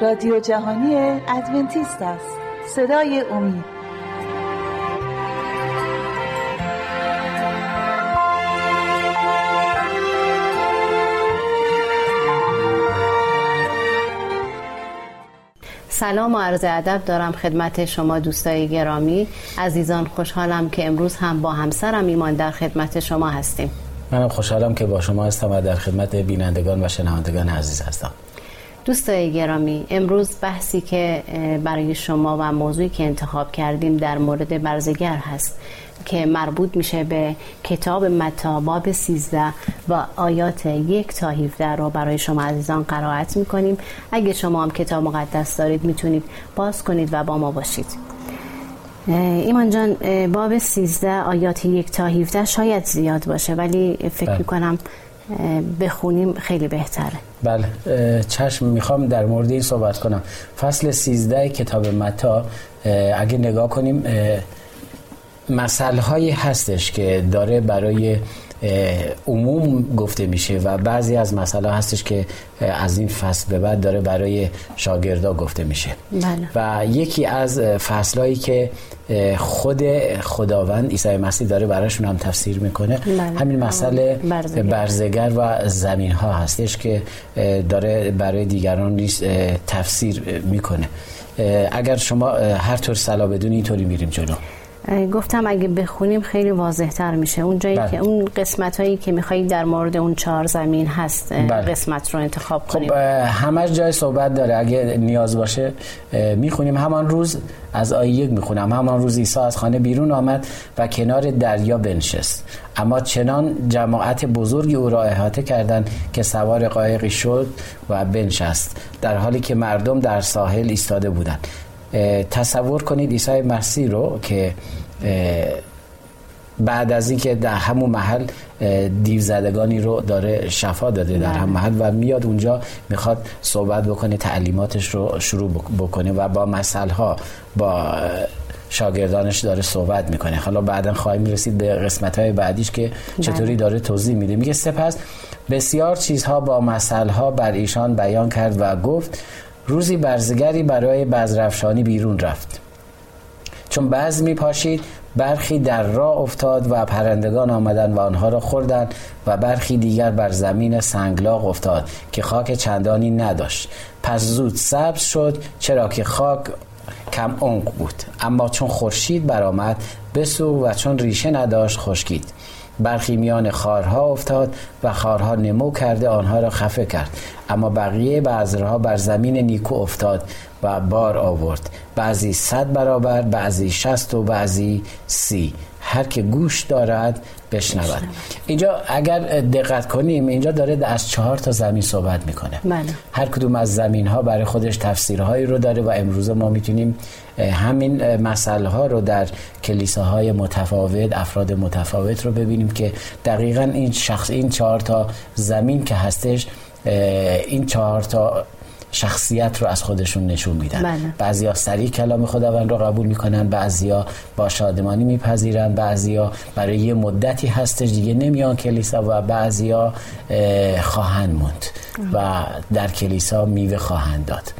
رادیو جهانی ادونتیست است. صدای امید. سلام و عرض ادب دارم خدمت شما دوستای گرامی. عزیزان خوشحالم که امروز هم با همسرم ایمان در خدمت شما هستیم. منم خوشحالم که با شما هستم و در خدمت بینندگان و شنوندگان عزیز هستم. دوستای گرامی امروز بحثی که برای شما و موضوعی که انتخاب کردیم در مورد برزگر هست که مربوط میشه به کتاب متا باب 13 و آیات یک تا 17 رو برای شما عزیزان قرائت می‌کنیم اگه شما هم کتاب مقدس دارید می‌تونید باز کنید و با ما باشید ایمان جان باب 13 آیات یک تا 17 شاید زیاد باشه ولی فکر بله. می‌کنم بخونیم خیلی بهتره. بله چشم می‌خوام در مورد این صحبت کنم. فصل 13 کتاب متا اگه نگاه کنیم مسئله هایی هستش که داره برای عموم گفته میشه و بعضی از مسئله هستش که از این فصل به بعد داره برای شاگردا گفته میشه بله. و یکی از فصلهایی که خود خداوند عیسی مسیح داره براشون هم تفسیر می‌کنه بله. همین مسئله برزگر. برزگر و زمین ها هستش که داره برای دیگران تفسیر می‌کنه اگر شما هر طور سلا بدون اینطوری میریم جلو گفتم اگه بخونیم خیلی واضح تر میشه. اون جایی بله. که اون قسمت هایی که میخوایی در مورد اون چهار زمین هست بله. قسمت رو انتخاب خب کنیم. همش جای صحبت داره. اگه نیاز باشه می‌خونیم. همان روز از آیه یک می‌خونم. همان روز عیسی از خانه بیرون آمد و کنار دریا بنشست. اما چنان جماعت بزرگی او را احاطه کردند که سوار قایقی شد و بنشست در حالی که مردم در ساحل ایستاده بودند. تصور کنید عیسی مسیح رو که بعد از اینکه در همون محل دیو زدگانی رو داره شفا داده در هم محل و میاد اونجا می‌خواد صحبت بکنه تعلیماتش رو شروع بکنه و با مسئله ها با شاگردانش داره صحبت می‌کنه. حالا بعدا خواهیم رسید به قسمت های بعدیش که چطوری داره توضیح میده. میگه سپس بسیار چیزها با مسئله ها بر ایشان بیان کرد و گفت روزی برزگری برای بزرفشانی بیرون رفت. چون بعض می پاشید برخی در راه افتاد و پرندگان آمدن و آنها را خوردند و برخی دیگر بر زمین سنگلاق افتاد که خاک چندانی نداشت. پس زود سبز شد چرا که خاک کم اونق بود. اما چون خورشید برآمد بسو و چون ریشه نداشت خشکید. برخی میان خارها افتاد و خارها نمو کرده آنها را خفه کرد. اما بقیه بذرها بر زمین نیکو افتاد و بار آورد. بعضی صد برابر بعضی شست و بعضی سی. هر که گوش دارد بشنود. اینجا اگر دقت کنیم اینجا داره از چهار تا زمین صحبت می‌کنه. بله. هر کدوم از زمین ها برای خودش تفسیرهایی رو داره و امروز ما می‌تونیم همین مسئله ها رو در کلیساهای متفاوت افراد متفاوت رو ببینیم که دقیقا این شخص این چهار تا زمین که هستش این چهار تا شخصیت رو از خودشون نشون میدن. بله. بعضیا سریع کلام خداوند رو قبول می‌کنن بعضیا با شادمانی میپذیرن بعضیا برای یه مدتی هستش دیگه نمیان کلیسا و بعضیا خواهند موند و در کلیسا میوه خواهند داد.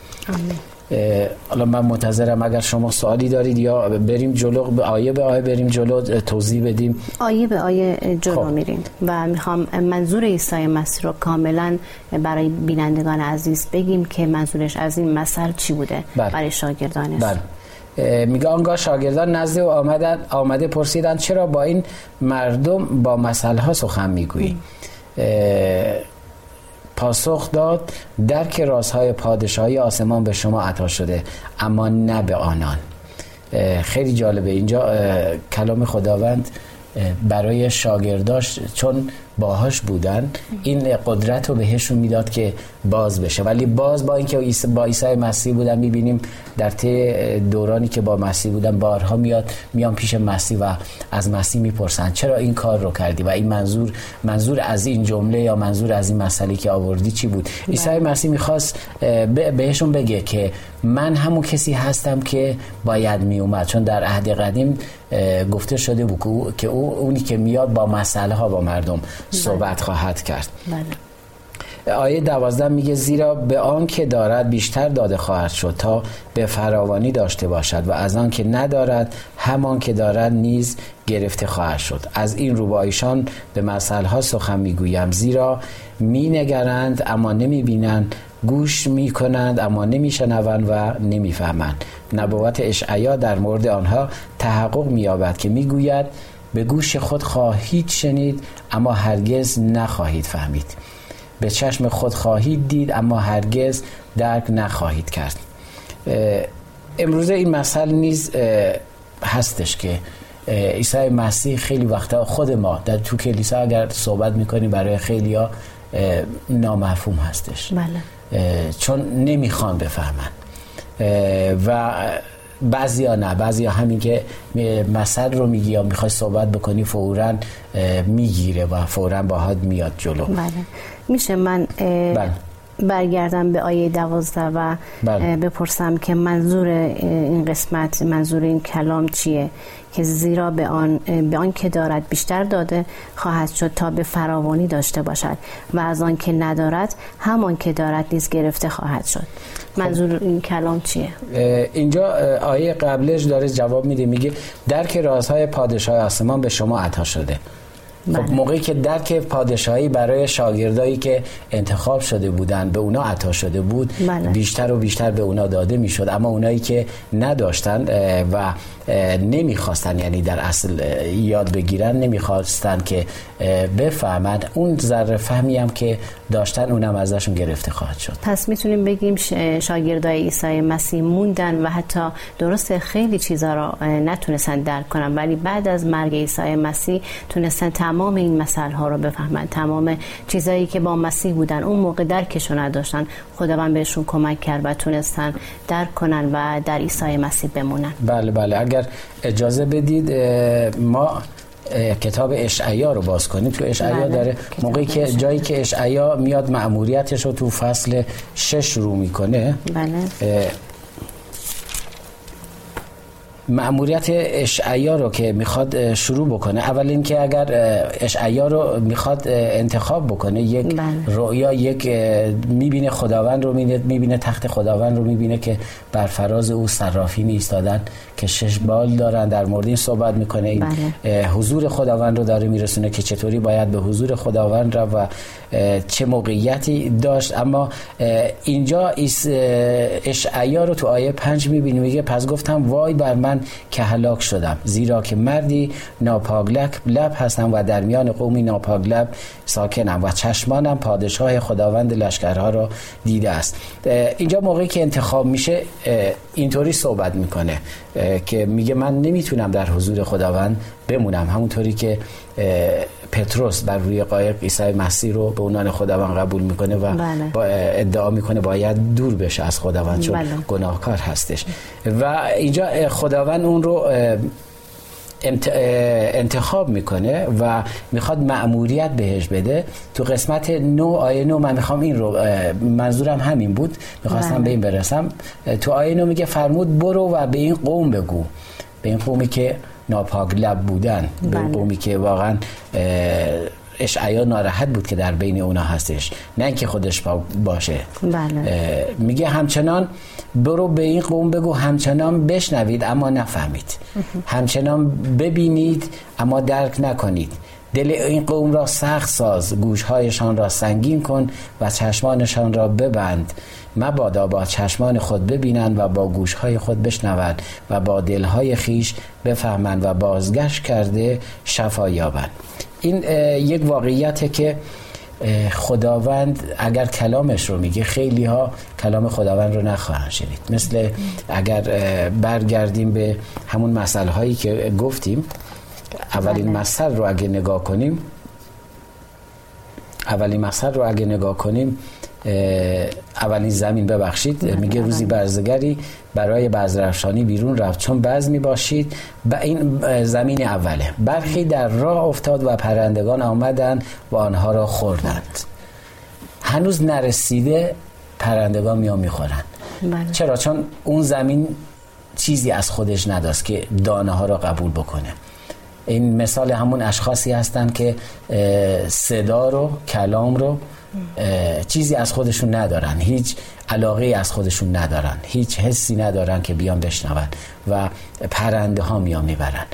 حالا من منتظرم اگر شما سوالی دارید یا بریم جلو به آیه به آیه بریم جلو توضیح بدیم. آیه به آیه جلو خب. میریم و می‌خوام منظور عیسی مسیح رو کاملا برای بینندگان عزیز بگیم که منظورش از این مثل چی بوده بله. برای شاگردانش. بله. میگه آنگاه شاگردان نزد و آمدن آمده پرسیدن چرا با این مردم با مسئله ها سخن می‌گویی؟ پاسخ داد درک رازهای پادشاهی آسمان به شما عطا شده اما نه به آنان. خیلی جالبه. اینجا کلام خداوند برای شاگرداش چون باهاش بودن این قدرت رو بهشون می‌داد که باز بشه. ولی باز با اینکه با عیسی مسیح بودن می‌بینیم در طی دورانی که با مسیح بودن بارها میاد میان پیش مسیح و از مسیح می‌پرسن چرا این کار رو کردی؟ و این منظور منظور از این جمله یا منظور از این مسئله که آوردی چی بود؟ عیسی مسیح می‌خواست بهشون بگه که من همون کسی هستم که باید میومد چون در عهد قدیم گفته شده بود که او اونی که میاد با مسئله ها با مردم صحبت خواهد کرد. بله. آیه دوازده میگه زیرا به آن که دارد بیشتر داده خواهد شد تا به فراوانی داشته باشد و از آن که ندارد همان که دارد نیز گرفته خواهد شد. از این رو با ایشان به مسئله ها سخن می‌گویم. زیرا مینگرند اما نمی‌بینند گوش می‌کنند اما نمیشنوند و نمی‌فهمند. نبوت اشعیا در مورد آنها تحقق مییابد که می‌گوید به گوش خود خواهید شنید اما هرگز نخواهید فهمید. به چشم خود خواهید دید اما هرگز درک نخواهید کرد. امروزه این مسئله نیز هستش که عیسی مسیح خیلی وقتا خود ما در تو کلیسا اگر صحبت می‌کنیم برای خیلی ها نامفهوم هستش. بله. چون نمی‌خوان بفهمن. و بعضی ها نه بعضی ها همین که مسئل رو میگی یا می‌خوای صحبت بکنی فورا می‌گیره و فورا باهات میاد جلو بله میشه من بله. برگردم به آیه دوازده و بله. بپرسم که منظور این قسمت منظور این کلام چیه که زیرا به آن, به آن که دارد بیشتر داده خواهد شد تا به فراوانی داشته باشد و از آن که ندارد همان که دارد نیز گرفته خواهد شد منظور این کلام چیه؟ اینجا آیه قبلش داره جواب میده میگه درک رازهای پادشاه آسمان به شما عطا شده خب بله. موقعی که درک پادشاهی برای شاگردایی که انتخاب شده بودن به اونا عطا شده بود بله. بیشتر و بیشتر به اونا داده می‌شد اما اونایی که نداشتن و نمی‌خواستن یعنی در اصل یاد بگیرن نمی‌خواستن که بفهمند اون ذره فهمی هم که داشتن اونم ازشون گرفته خواهد شد پس می‌تونیم بگیم شاگردای عیسی مسیح موندن و حتی درست خیلی چیزا رو نتونستن درک کنن ولی بعد از مرگ عیسی مسیح تونستن تمام این مسئله ها رو بفهمن. تمام چیزایی که با مسیح بودن اون موقع درکشون نداشتن. خداوند بهشون کمک کرد و تونستن درک کنن و در عیسی مسیح بمونن. بله بله. اگر اجازه بدید ما کتاب اشعیا رو باز کنیم. تو اشعیا بله. داره موقعی که جایی که اشعیا میاد مأموریتش رو تو فصل شش رو می‌کنه. بله. مأموریت اشعیا رو که می‌خواد شروع بکنه اول اینکه اگر اشعیا رو می‌خواد انتخاب بکنه یک بله. رؤیا یک می‌بینه خداوند رو می‌بینه تخت خداوند رو می‌بینه که بر فراز او صرافین ایستادن که شش بال دارن در مورد این صحبت می‌کنه این بله. حضور خداوند رو داره میرسونه که چطوری باید به حضور خداوند را و چه موقعیتی داشت. اما اینجا اشعیا رو تو آیه پنج می‌بینیم میگه پس گفتم وای بر من که هلاک شدم. زیرا که مردی ناپاگلک لب هستم و در میان قومی ناپاگلب ساکنم و چشمانم پادشاه خداوند لشکرها رو دیده است. اینجا موقعی که انتخاب میشه اینطوری صحبت می‌کنه که میگه من نمی‌تونم در حضور خداوند بمونم. همونطوری که پتروس بر روی قایق عیسی مسیح رو به عنوان خداوند قبول می‌کنه و بله. با ادعا می‌کنه باید دور بشه از خداوند چون بله. گناهکار هستش. و اینجا خداوند اون رو انتخاب می‌کنه و می‌خواد مأموریت بهش بده. تو قسمت نو آیه نو من می‌خوام این رو منظورم همین بود. می‌خواستم به این برسم. تو آیه نو میگه فرمود برو و به این قوم بگو. به این قومی که ناپاک لب بودن. به قومی که واقعا اشعیا ناراحت بود که در بین اونا هستش. نه اینکه خودش باشه. بله. میگه همچنان برو به این قوم بگو همچنان بشنوید اما نفهمید. همچنان ببینید اما درک نکنید. دل این قوم را سخت ساز گوشهایشان را سنگین کن و چشمانشان را ببند. مبادا با چشمان خود ببینند و با گوشهای خود بشنوند و با دلهای خیش بفهمند و بازگشت کرده شفا یابند. این یک واقعیته که خداوند اگر کلامش رو میگه خیلی ها کلام خداوند رو نخواهند شنید. مثل اگر برگردیم به همون مسئله هایی که گفتیم. اولین بله. مسئله رو اگه نگاه کنیم اولین مسئله رو اگه نگاه کنیم اولین زمین ببخشید میگه روزی برزگری برای بزرفشانی بیرون رفت. چون بز می باشید و این زمین اوله. برخی در راه افتاد و پرندگان آمدن و آنها را خوردند. هنوز نرسیده پرندگان میان می‌خورن بله. چرا؟ چون اون زمین چیزی از خودش نداست که دانه ها را قبول بکنه. این مثال همون اشخاصی هستن که صدا رو کلام رو چیزی از خودشون ندارن. هیچ علاقه از خودشون ندارن. هیچ حسی ندارن که بیان بشنون و پرنده ها میان می‌برن.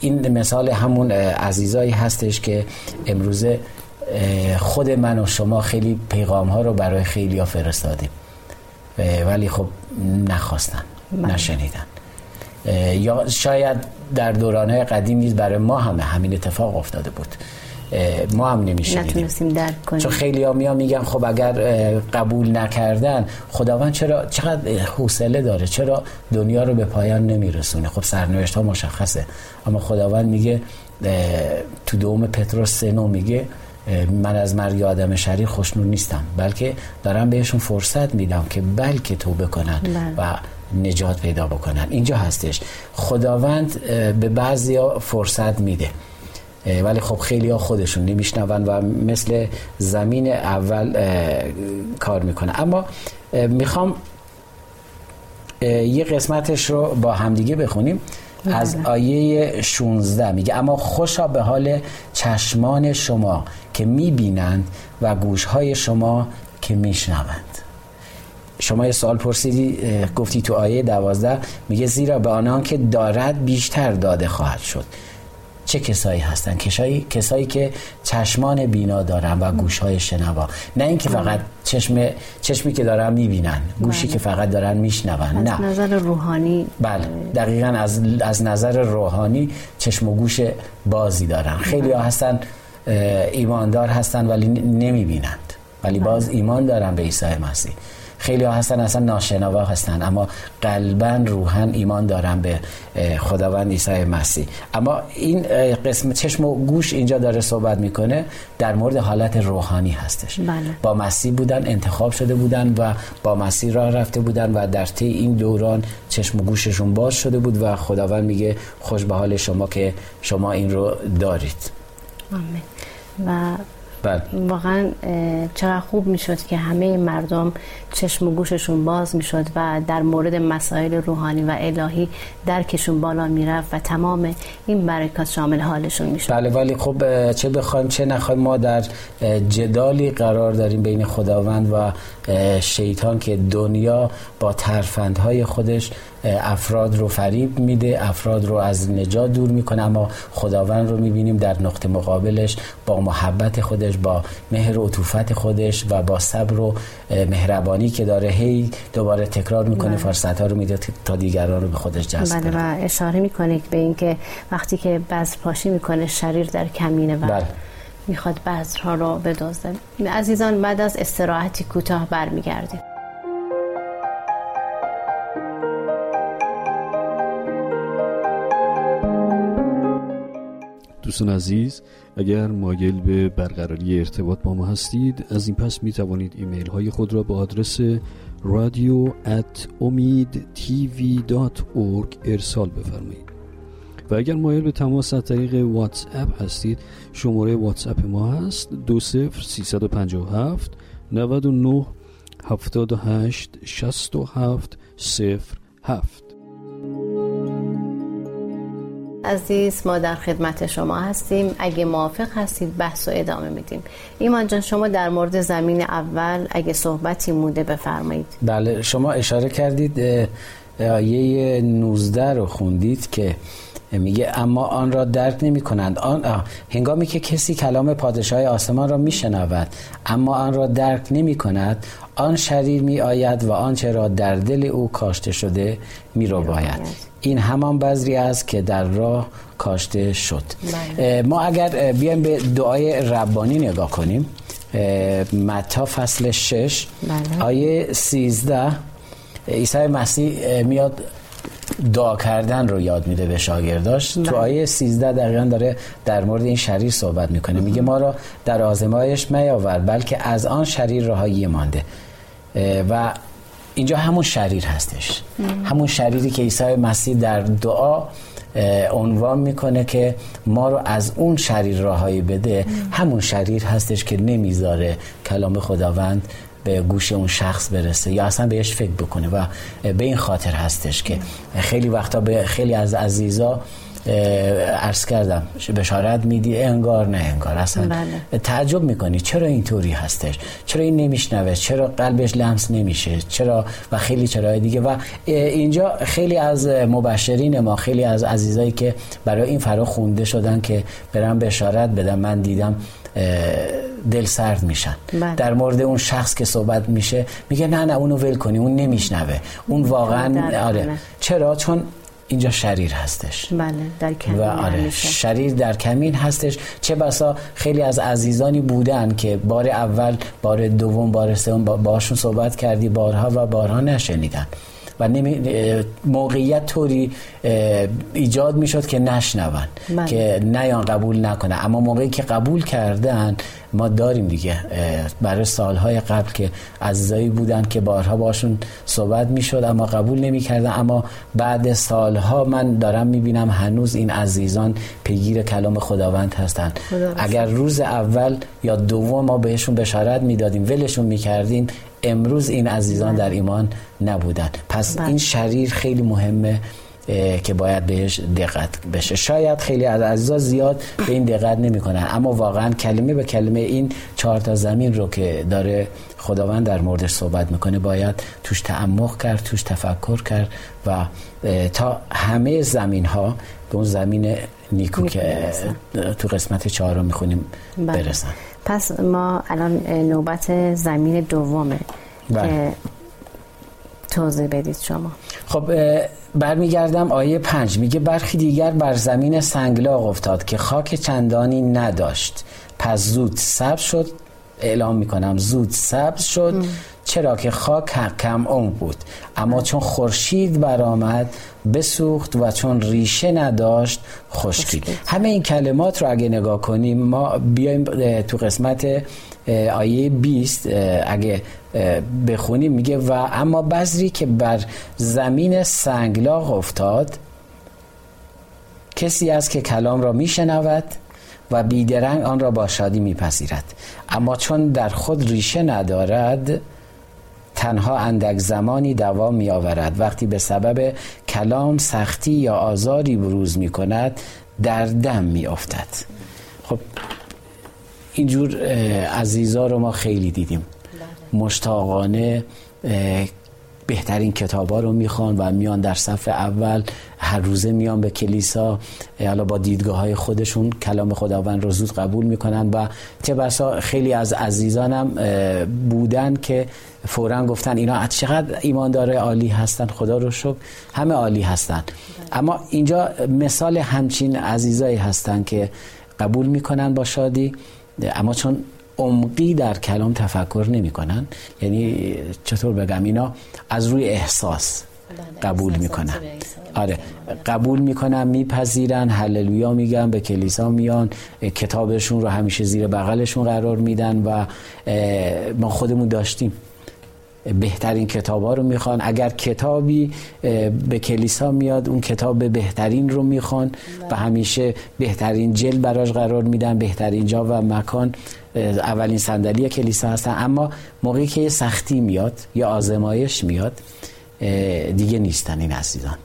این مثال همون عزیزایی هستش که امروزه خود من و شما خیلی پیغام ها رو برای خیلی ها فرستادیم. ولی خب نخواستن بله. نشنیدن. یا شاید در دورانهای قدیم نیز برای ما همه همین اتفاق افتاده بود. ما هم نمیشنیدیم. درک کنیم. چون خیلی ها میان میگن خب اگر قبول نکردن خداوند چرا چقدر حوصله داره چرا دنیا رو به پایان نمیرسونه؟ خب سرنوشت ها مشخصه. اما خداوند میگه تو دوم پتروس سنو میگه من از مرگ آدم شریر خوشنون نیستم بلکه دارم بهشون فرصت میدم که بلکه توبه کنن بله. و نجات پیدا بکنن. اینجا هستش. خداوند به بعضی فرصت میده. ولی خب خیلی ها خودشون نمیشنون و مثل زمین اول کار می‌کنه اما می‌خوام یه قسمتش رو با همدیگه بخونیم. از بله. آیه 16 میگه اما خوشا به حال چشمان شما که می‌بینند و گوشهای شما که میشنوند. شما یه سوال پرسیدی گفتی تو آیه دوازده میگه زیرا به آنان که دارد بیشتر داده خواهد شد. چه کسایی هستن؟ کسایی کسایی که چشمان بینا دارن و گوشهای شنوا. نه اینکه فقط چشم چشمی که دارن می‌بینن گوشی که فقط دارن میشنون. نه. از نظر روحانی. بله. دقیقا از, از نظر روحانی چشم و گوش بازی دارن. خیلی ها هستن ایماندار هستن ولی نمی‌بینند. ولی باز ایمان دارن به عیسی مسیح. خیلی ها هستن اصلا ناشنوا هستن اما قلبا روحن ایمان دارن به خداوند عیسی مسیح. اما این قسم چشم و گوش اینجا داره صحبت می‌کنه در مورد حالت روحانی هستش. بله. با مسیح بودن انتخاب شده بودن و با مسیح راه رفته بودن و در طی این دوران چشم و گوششون باز شده بود و خداوند میگه خوش به حال شما که شما این رو دارید. آمین. و بله. واقعا چقدر خوب می‌شد که همه مردم چشم و گوششون باز می‌شد و در مورد مسائل روحانی و الهی درکشون بالا می‌رفت و تمام این برکات شامل حالشون می‌شد بله ولی خب چه بخوایم چه نخوایم ما در جدالی قرار داریم بین خداوند و شیطان که دنیا با ترفندهای خودش افراد رو فریب میده افراد رو از نجات دور می‌کنه اما خداوند رو می‌بینیم در نقطه مقابلش با محبت خودش با مهر و عطوفت خودش و با صبر و مهربانی که داره هی دوباره تکرار می‌کنه بله. فرصت ها رو میده تا دیگران رو به خودش جذب بله و اشاره می‌کنه به اینکه وقتی که بذر پاشی می‌کنه شریر در کمینه و بله. می‌خواد بذرها رو بدزده عزیزان بعد از استراحتی کوتاه برمیگردیم دوستان عزیز اگر مایل به برقراری ارتباط با ما هستید از این پس می توانید ایمیل های خود را به آدرس رادیو at ارسال بفرمایید. و اگر مایل به تماس از طریق واتس اپ هستید شماره واتس اپ ما هست 20357 99 78 67 07 عزیز ما در خدمت شما هستیم. اگه موافق هستید بحث و ادامه میدیم. ایمان جان شما در مورد زمین اول اگه صحبتی مونده بفرمایید. بله شما اشاره کردید آیه 19 رو خوندید که میگه اما آن را درک نمی کنند آن هنگامی که کسی کلام پادشاه آسمان را میشنود اما آن را درک نمی کند آن شریر می آید و آنچه را در دل او کاشته شده می رو باید این همان بذری است که در راه کاشته شد. بله. ما اگر بیایم به دعای ربانی نگاه کنیم. متا فصل 6 بله. آیه 13 عیسی مسیح میاد دعا کردن رو یاد میده به شاگرداش. تو آیه 13 دقیقا داره در مورد این شریر صحبت می‌کنه. میگه ما را در آزمایش میاور بلکه از آن شریر رهایی مانده. و اینجا همون شریر هستش. همون شریری که عیسی مسیح در دعا عنوان می‌کنه که ما رو از اون شریر راهایی بده. همون شریر هستش که نمی‌ذاره کلام خداوند به گوش اون شخص برسه یا اصلا بهش فکر بکنه. و به این خاطر هستش که خیلی وقتا به خیلی از عزیزا عرض کردم بشارت میدی؟ انگار نه انگار اصلا بله. تعجب می‌کنی. چرا اینطوری هستش؟ چرا این نمیشنوه؟ چرا قلبش لمس نمیشه؟ چرا؟ و خیلی چرا دیگه. و اینجا خیلی از مبشرین ما خیلی از عزیزایی که برای این فرا خونده شدن که برم بشارت بدم من دیدم دل سرد میشن. بله. در مورد اون شخص که صحبت میشه میگه نه نه اونو ول کنی اون نمیشنوه. اون واقعا آره. چرا؟ چون اینجا شریر هستش. بله در کمین و آره. شریر در کمین هستش. چه بسا خیلی از عزیزانی بودن که بار اول بار دوم بار سوم با- باشون صحبت کردی بارها و بارها نشنیدن. و نمی... موقعیت طوری ایجاد می‌شد که نشنون بله. که نیان قبول نکنه اما موقعی که قبول کردن ما داریم دیگه برای سالهای قبل که عزیزایی بودن که بارها باشون صحبت می‌شد اما قبول نمی‌کردن اما بعد سالها من دارم می‌بینم هنوز این عزیزان پیگیر کلام خداوند هستند خدا. اگر روز اول یا دوم ما بهشون بشارت می‌دادیم ولشون می‌کردیم امروز این عزیزان در ایمان نبودن. پس بله. این شریر خیلی مهمه که باید بهش دقت بشه. شاید خیلی از عزیزا زیاد به این دقت نمی‌کنن اما واقعا کلمه به کلمه این چهار تا زمین رو که داره خداوند در موردش صحبت می‌کنه باید توش تعمق کرد توش تفکر کرد و تا همه زمین ها به اون زمین نیکو که تو قسمت چهار رو می‌خونیم بله. برسن. پس ما الان نوبت زمین دومه بله. که توضیح بدید شما. خب برمیگردم آیه پنج. میگه برخی دیگر بر زمین سنگلاق افتاد که خاک چندانی نداشت. پس زود سبز شد. اعلام می‌کنم زود سبز شد. چرا که خاک کم اون بود. اما چون خورشید برآمد بسوخت و چون ریشه نداشت خشکید همه این کلمات رو اگه نگاه کنیم ما بیایم تو قسمت آیه 20 اه، اگه بخونیم میگه و اما بذری که بر زمین سنگلاق افتاد کسی است که کلام را میشنود و بیدرنگ آن را با شادی میپذیرد. اما چون در خود ریشه ندارد تنها اندک زمانی دوام می آورد وقتی به سبب کلام سختی یا آزاری بروز می کند در دم می افتد خب اینجور عزیزا رو ما خیلی دیدیم. مشتاقانه بهترین کتابا رو می‌خوان و میان در صف اول هر روزه میان به کلیسا حالا با دیدگاه های خودشون کلام خداوند رو زود قبول می‌کنن و چه بسا خیلی از عزیزانم بودن که فورا گفتن اینا چقدر ایماندار عالی هستن خدا رو شکر همه عالی هستن. اما اینجا مثال همچین عزیزایی هستن که قبول می‌کنن با شادی اما چون عمقی در کلام تفکر نمی‌کنن یعنی چطور بگم اینا از روی احساس قبول می‌کنن آره قبول می‌کنن میپذیرن هللویا میگن به کلیسا میان کتابشون رو همیشه زیر بغلشون قرار میدن و ما خودمون داشتیم. بهترین کتاب ها رو می‌خوان. اگر کتابی به کلیسا میاد اون کتاب بهترین رو می‌خوان و همیشه بهترین جل براش قرار میدن بهترین جا و مکان اولین صندلی کلیسا هستن. اما موقعی که یه سختی میاد یا آزمایش میاد دیگه نیستن این عزیزان.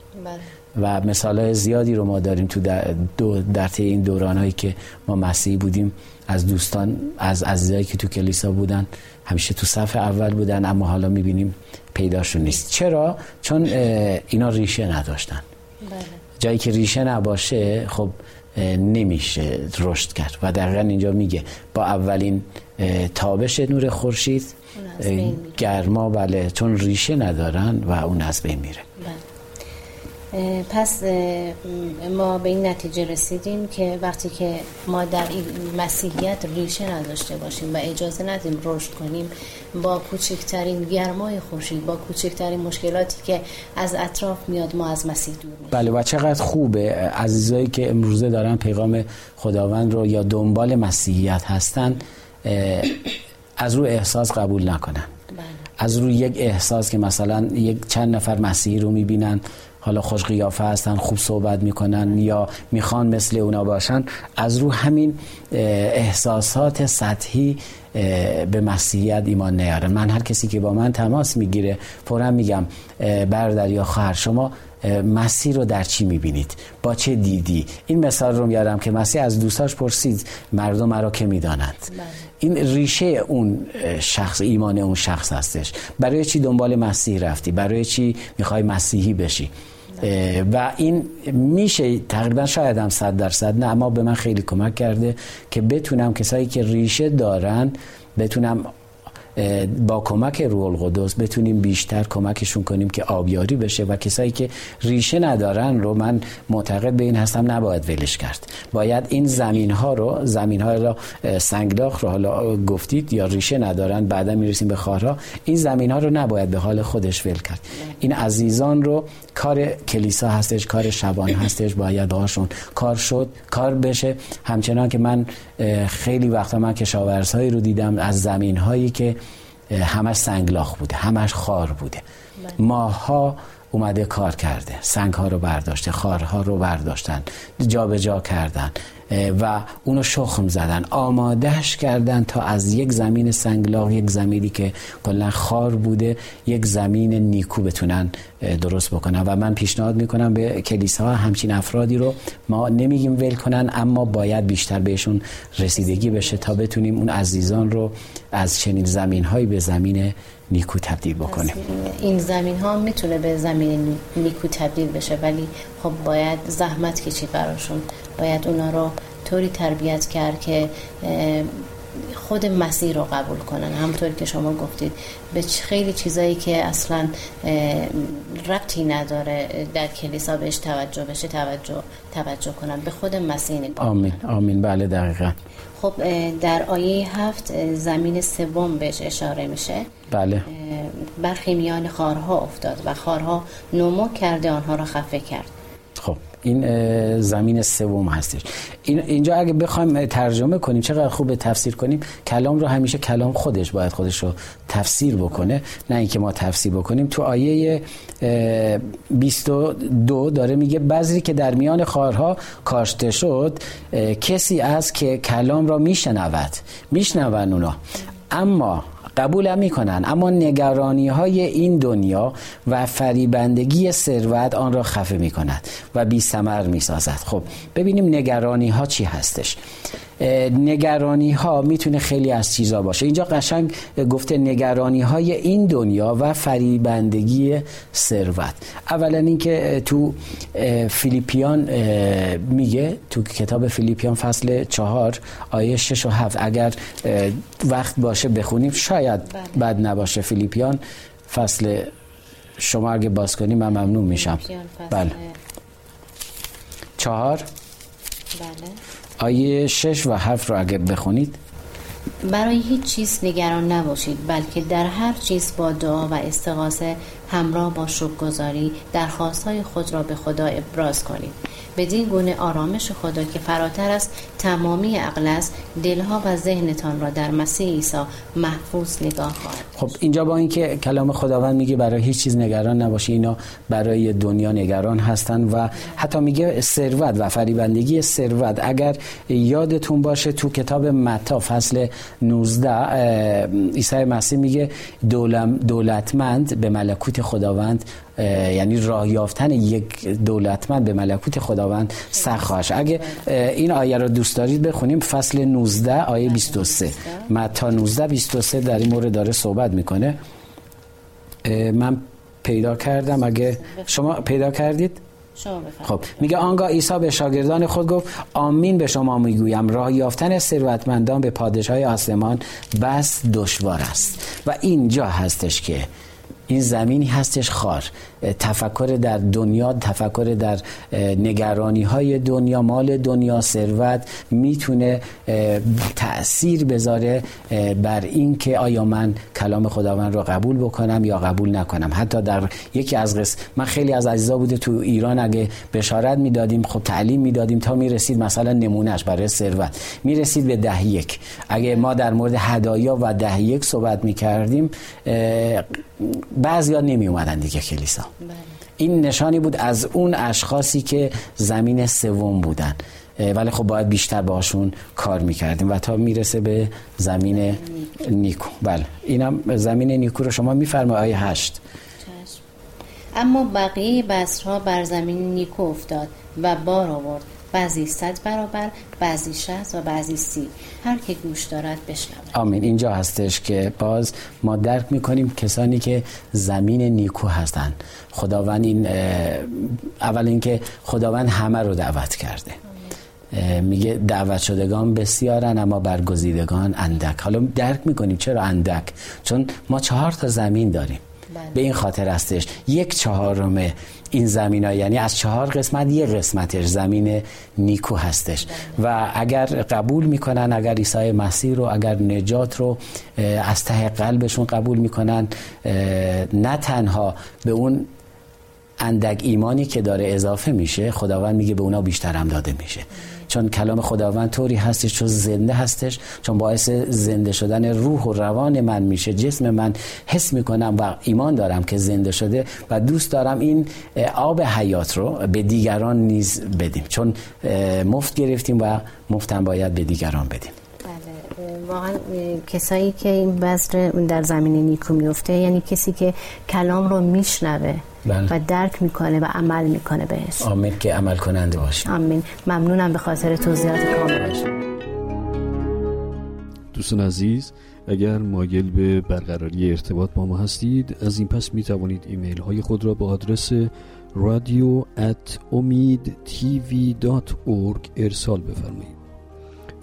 و مثال های زیادی رو ما داریم تو در, دو در طی این دوران هایی که ما مسیحی بودیم. از دوستان از عزیزایی که تو کلیسا بودن همیشه تو صف اول بودن اما حالا می‌بینیم پیداشون نیست. چرا؟ چون اینا ریشه نداشتن. جایی که ریشه نباشه خب نمیشه رشد کرد. و دقیقا اینجا میگه با اولین تابش نور خورشید. گرما بله چون ریشه ندارن و اون از بین میره. اه، پس ما به این نتیجه رسیدیم که وقتی که ما در این مسیحیت ریشه نداشته باشیم و اجازه ندیم رشد کنیم با کوچکترین گرمای خورشید با کوچکترین مشکلاتی که از اطراف میاد ما از مسیح دور میشیم بله و چقدر خوبه عزیزایی که امروزه دارن پیغام خداوند رو یا دنبال مسیحیت هستن از روی احساس قبول نکنن بله. از روی یک احساس که مثلا یک چند نفر مسیحی رو می‌بینن حالا خوش قیافه هستن خوب صحبت می‌کنن یا می‌خوان مثل اونا باشن از رو همین احساسات سطحی به مسیحیت ایمان نیارن. من هر کسی که با من تماس می‌گیره فورا میگم برادر یا خواهر شما مسیح رو در چی می‌بینید؟ با چه دیدی؟ این مثال رو میارم که مسیح از دوستاش پرسید مردم مرا که می‌دانند؟ بله. این ریشه اون شخص ایمان اون شخص هستش. برای چی دنبال مسیح رفتی؟ برای چی می‌خوای مسیحی بشی؟ و این میشه تقریبا شاید هم صد درصد نه اما به من خیلی کمک کرده که بتونم کسایی که ریشه دارن بتونم با کمک روح القدس بتونیم بیشتر کمکشون کنیم که آبیاری بشه و کسایی که ریشه ندارن رو من معتقد به این هستم نباید ولش کرد. باید این زمین ها رو زمین ها رو سنگلاخ رو حالا گفتید یا ریشه ندارن بعدا می‌رسیم به خارها این زمین ها رو نباید به حال خودش ول کرد. این عزیزان رو کار کلیسا هستش کار شبان هستش باید هاشون کار شد کار بشه. همچنان که من خیلی وقتا من کشاورزهایی رو دیدم از زمین هایی که همش سنگلاخ بوده همش خار بوده بله. ماها اومده کار کرده سنگ ها رو برداشته خارها رو برداشتن جابجا جا کردن و اونو شخم زدن. آمادهش کردن تا از یک زمین سنگلاق یک زمینی که کلا خار بوده یک زمین نیکو بتونن درست بکنن. و من پیشنهاد می‌کنم به کلیسا همچین افرادی رو ما نمیگیم ول کنن اما باید بیشتر بهشون رسیدگی بشه تا بتونیم اون عزیزان رو از چنین زمین هایی به زمین نیکو تبدیل بکنیم. این زمین ها می‌تونه به زمین نیکو تبدیل بشه ولی خب باید زحمت کشید براشون. باید اونا رو طوری تربیت کرد که خود مسیح رو قبول کنن. همطوری که شما گفتید به خیلی چیزایی که اصلا ربطی نداره در کلیسا بهش توجه بشه توجه توجه کنن. به خود نگاه آمین. آمین. بله دقیقا. خب در آیه هفت زمین سوم بهش اشاره میشه. بله. برخی میان خارها افتاد و خارها نمو کرده آنها را خفه کرد. این زمین سوم هستش. این اینجا اگه بخوایم ترجمه کنیم چقدر خوب تفسیر کنیم کلام رو همیشه کلام خودش باید خودش رو تفسیر بکنه نه اینکه ما تفسیر بکنیم. تو آیه 22 داره میگه بذری که در میان خارها کاشته شد کسی از که کلام را میشنود. میشنون اونا. اما قبول هم می‌کنن. اما نگرانی های این دنیا و فریبندگی ثروت آن را خفه می‌کند و بی سمر می‌سازد. خب ببینیم نگرانی ها چی هستش. نگرانی ها می‌تونه خیلی از چیزا باشه. اینجا قشنگ گفته نگرانی های این دنیا و فریبندگی ثروت. اولا اینکه تو فیلیپیان میگه تو کتاب فیلیپیان فصل چهار آیه شش و هفت اگر وقت باشه بخونیم. شاید بله. بد نباشه فیلیپیان فصل. شما اگه باز کنیم من ممنون میشم. بله. چهار؟ بله. آیه شش و هفت رو اگه بخونید. برای هیچ چیز نگران نباشید بلکه در هر چیز با دعا و استغاثه همراه با شکرگزاری درخواستهای خود را به خدا ابراز کنید. بدین گونه آرامش خدا که فراتر از تمامی عقل است دلها و ذهنتان را در مسیح عیسی محفوظ نگاه خواهد خب اینجا با اینکه کلام خداوند میگه برای هیچ چیز نگران نباشی اینا برای دنیا نگران هستن و حتی میگه ثروت و فریبندگی ثروت. اگر یادتون باشه تو کتاب متا فصل 19 عیسی مسیح میگه دولتمند به ملکوت خداوند یعنی راه یافتن یک دولتمند به ملکوت خداوند سخت اگه این آیه رو دوست دارید بخونیم فصل 19 آیه 23 متا 19 23 در این مورد داره صحبت می‌کنه. من پیدا کردم. اگه شما پیدا کردید؟ خب میگه آنگاه عیسی به شاگردان خود گفت آمین به شما می‌گویم. راه یافتن ثروتمندان به پادشاهی آسمان بس دشوار است. و اینجا هستش که این زمینی هستش خار. تفکر در دنیا تفکر در نگرانی های دنیا مال دنیا ثروت می‌تونه تاثیر بذاره بر این که آیا من کلام خداوند رو قبول بکنم یا قبول نکنم. حتی در یکی از قص من خیلی از عزیزا بوده تو ایران اگه بشارت می‌دادیم خب تعلیم می‌دادیم تا می‌رسید مثلا نمونهش برای ثروت. می‌رسید به ده یک. اگه ما در مورد هدایا و ده یک صحبت می‌کردیم بعضیا نمی اومدن دیگه کلیسا. بله. این نشانی بود از اون اشخاصی که زمین سوم بودن. ولی خب باید بیشتر باشون کار می‌کردیم و تا می‌رسه به زمین نیکو. بله. اینم زمین نیکو رو شما میفرمایید آیه هشت. اما بقیه بذرها بر زمین نیکو افتاد و بار آورد. بعضی صد برابر بعضی شهست و بعضی سی. هر که گوش دارد بشنود. آمین. اینجا هستش که باز ما درک می‌کنیم کسانی که زمین نیکو هستند. خداوند این اول اینکه خداوند همه رو دعوت کرده. میگه دعوت شدگان بسیارن اما برگزیدگان اندک. حالا درک می‌کنیم چرا اندک؟ چون ما چهار تا زمین داریم. به این خاطر هستش. یک چهارم این زمین ها یعنی از چهار قسمت یک قسمتش زمین نیکو هستش. و اگر قبول می‌کنن اگر عیسی مسیح رو اگر نجات رو از ته قلبشون قبول می‌کنن نه تنها به اون اندک ایمانی که داره اضافه میشه خداوند میگه به اونا بیشتر هم داده میشه. چون کلام خداوند طوری هستش چون زنده هستش چون باعث زنده شدن روح و روان من میشه. جسم من حس می‌کنم و ایمان دارم که زنده شده و دوست دارم این آب حیات رو به دیگران نیز بدیم. چون مفت گرفتیم و مفتم باید به دیگران بدیم. واقعا کسایی که این بذر در زمین نیکو میفته یعنی کسی که کلام رو میشنوه بله. و درک می‌کنه و عمل می‌کنه بهش. آمین که عمل کننده باشه. آمین. ممنونم به خاطر توضیحات کاملش دوستان عزیز اگر مایل به برقراری ارتباط با ما هستید از این پس می توانید ایمیل های خود را به آدرس امید ارسال بفرمایید.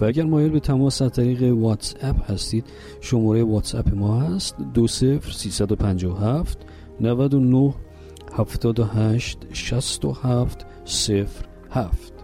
و اگر مایل به تماس از طریق واتس اپ هستید شماره واتس اپ ما هست دو سفر سیصد و پنجاه هفت صفر هفت.